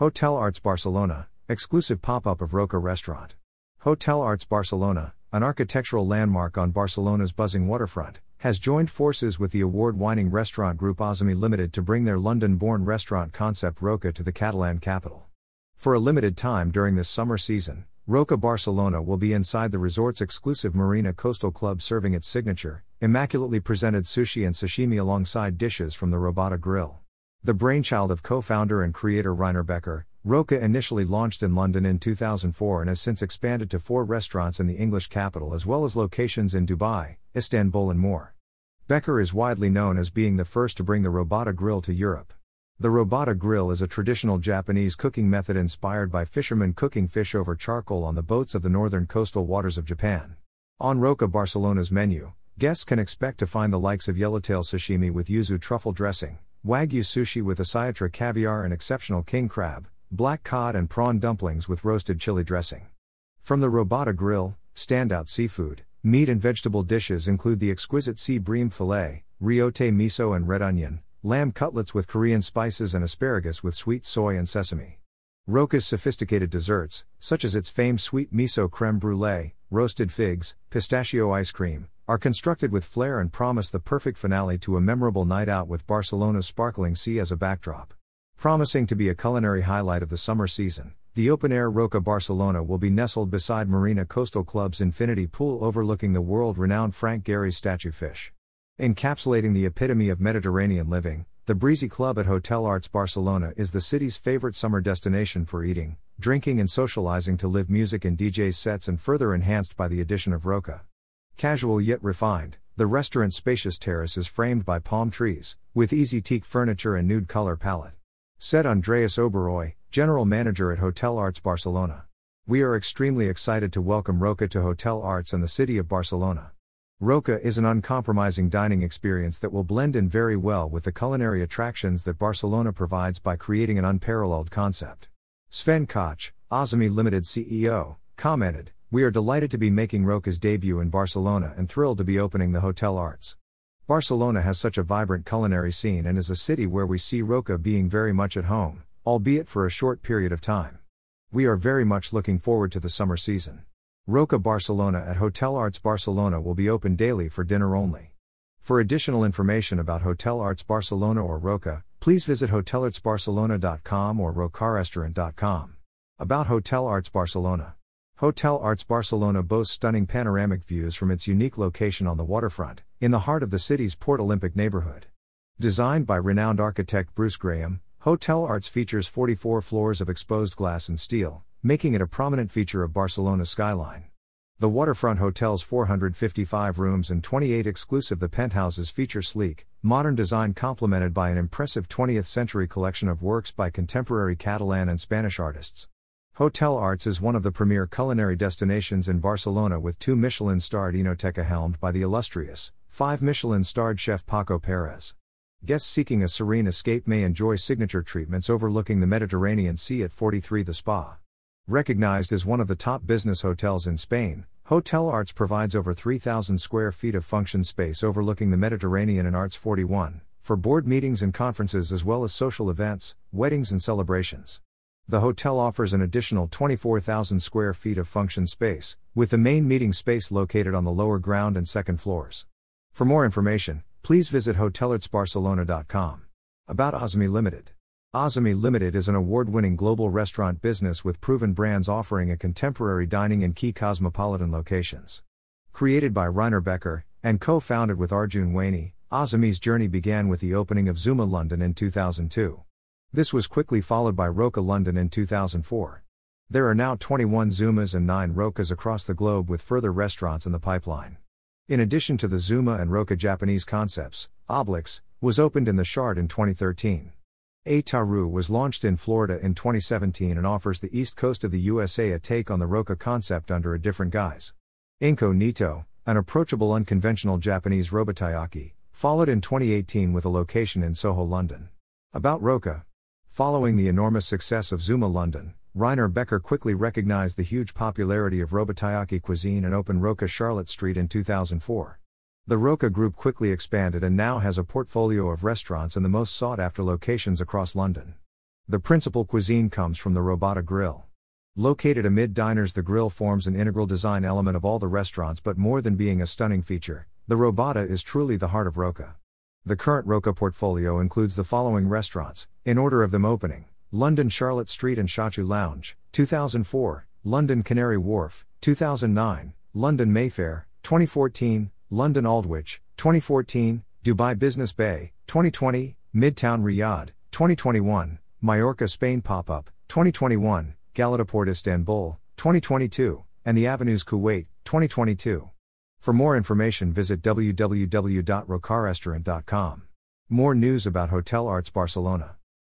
Hotel Arts Barcelona, exclusive pop up of ROKA restaurant. Hotel Arts Barcelona, an architectural landmark on Barcelona's buzzing waterfront, has joined forces with the award winning restaurant group Azumi Limited to bring their London born restaurant concept ROKA to the Catalan capital. For a limited time during this summer season, ROKA Barcelona will be inside the resort's exclusive Marina Coastal Club serving its signature, immaculately presented sushi and sashimi alongside dishes from the Robata Grill. The brainchild of co founder and creator Rainer Becker, ROKA initially launched in London in 2004 and has since expanded to four restaurants in the English capital as well as locations in Dubai, Istanbul, and more. Becker is widely known as being the first to bring the Robata Grill to Europe. The Robata Grill is a traditional Japanese cooking method inspired by fishermen cooking fish over charcoal on the boats of the northern coastal waters of Japan. On ROKA Barcelona's menu, guests can expect to find the likes of yellowtail sashimi with yuzu truffle dressing, Wagyu sushi with Oscietra caviar and exceptional king crab, black cod and prawn dumplings with roasted chili dressing. From the Robata Grill, standout seafood, meat and vegetable dishes include the exquisite sea bream fillet, ryotei miso and red onion, lamb cutlets with Korean spices and asparagus with sweet soy and sesame. ROKA's sophisticated desserts, such as its famed sweet miso creme brulee, roasted figs, pistachio ice cream, are constructed with flair and promise the perfect finale to a memorable night out with Barcelona's sparkling sea as a backdrop. Promising to be a culinary highlight of the summer season, the open air ROKA Barcelona will be nestled beside Marina Coastal Club's infinity pool overlooking the world renowned Frank Gehry's statue fish. Encapsulating the epitome of Mediterranean living, the Breezy Club at Hotel Arts Barcelona is the city's favorite summer destination for eating, drinking, and socializing to live music and DJ sets and further enhanced by the addition of ROKA. Casual yet refined, the restaurant's spacious terrace is framed by palm trees, with easy teak furniture and nude color palette. Said Andreas Oberoi, General Manager at Hotel Arts Barcelona. We are extremely excited to welcome ROKA to Hotel Arts and the city of Barcelona. ROKA is an uncompromising dining experience that will blend in very well with the culinary attractions that Barcelona provides by creating an unparalleled concept. Sven Koch, Azumi Limited CEO, commented, we are delighted to be making ROKA's debut in Barcelona and thrilled to be opening the Hotel Arts. Barcelona has such a vibrant culinary scene and is a city where we see ROKA being very much at home, albeit for a short period of time. We are very much looking forward to the summer season. ROKA Barcelona at Hotel Arts Barcelona will be open daily for dinner only. For additional information about Hotel Arts Barcelona or ROKA, please visit hotelartsbarcelona.com or rokarestaurant.com. About Hotel Arts Barcelona Hotel Arts Barcelona boasts stunning panoramic views from its unique location on the waterfront, in the heart of the city's Port Olympic neighborhood. Designed by renowned architect Bruce Graham, Hotel Arts features 44 floors of exposed glass and steel, making it a prominent feature of Barcelona's skyline. The waterfront hotel's 455 rooms and 28 exclusive the penthouses feature sleek, modern design complemented by an impressive 20th century collection of works by contemporary Catalan and Spanish artists. Hotel Arts is one of the premier culinary destinations in Barcelona with two Michelin starred Enoteca helmed by the illustrious, five Michelin starred chef Paco Perez. Guests seeking a serene escape may enjoy signature treatments overlooking the Mediterranean Sea at 43 The Spa. Recognized as one of the top business hotels in Spain, Hotel Arts provides over 3,000 square feet of function space overlooking the Mediterranean and Arts 41, for board meetings and conferences as well as social events, weddings, and celebrations. The hotel offers an additional 24,000 square feet of function space, with the main meeting space located on the lower ground and second floors. For more information, please visit hotelartsbarcelona.com. About Azumi Limited. Azumi Limited is an award winning global restaurant business with proven brands offering a contemporary dining in key cosmopolitan locations. Created by Rainer Becker and co founded with Arjun Waney, Azumi's journey began with the opening of Zuma London in 2002. This was quickly followed by ROKA London in 2004. There are now 21 Zumas and 9 ROKAs across the globe with further restaurants in the pipeline. In addition to the Zuma and ROKA Japanese concepts, Oblix was opened in the Shard in 2013. Etaru was launched in Florida in 2017 and offers the east coast of the USA a take on the ROKA concept under a different guise. Inko Nito, an approachable unconventional Japanese robatayaki, followed in 2018 with a location in Soho, London. About ROKA, Following the enormous success of Zuma London, Rainer Becker quickly recognized the huge popularity of robatayaki cuisine and opened ROKA Charlotte Street in 2004. The ROKA Group quickly expanded and now has a portfolio of restaurants in the most sought after locations across London. The principal cuisine comes from the Robata Grill. Located amid diners, the grill forms an integral design element of all the restaurants, but more than being a stunning feature, the Robata is truly the heart of ROKA. The current ROKA portfolio includes the following restaurants, in order of them opening London Charlotte Street and Shochu Lounge, 2004, London Canary Wharf, 2009, London Mayfair, 2014, London Aldwych, 2014, Dubai Business Bay, 2020, Midtown Riyadh, 2021, Mallorca Spain Pop Up, 2021, Galataport Istanbul, 2022, and the Avenues Kuwait, 2022. For more information, visit www.rokarestaurant.com. More news about Hotel Arts Barcelona.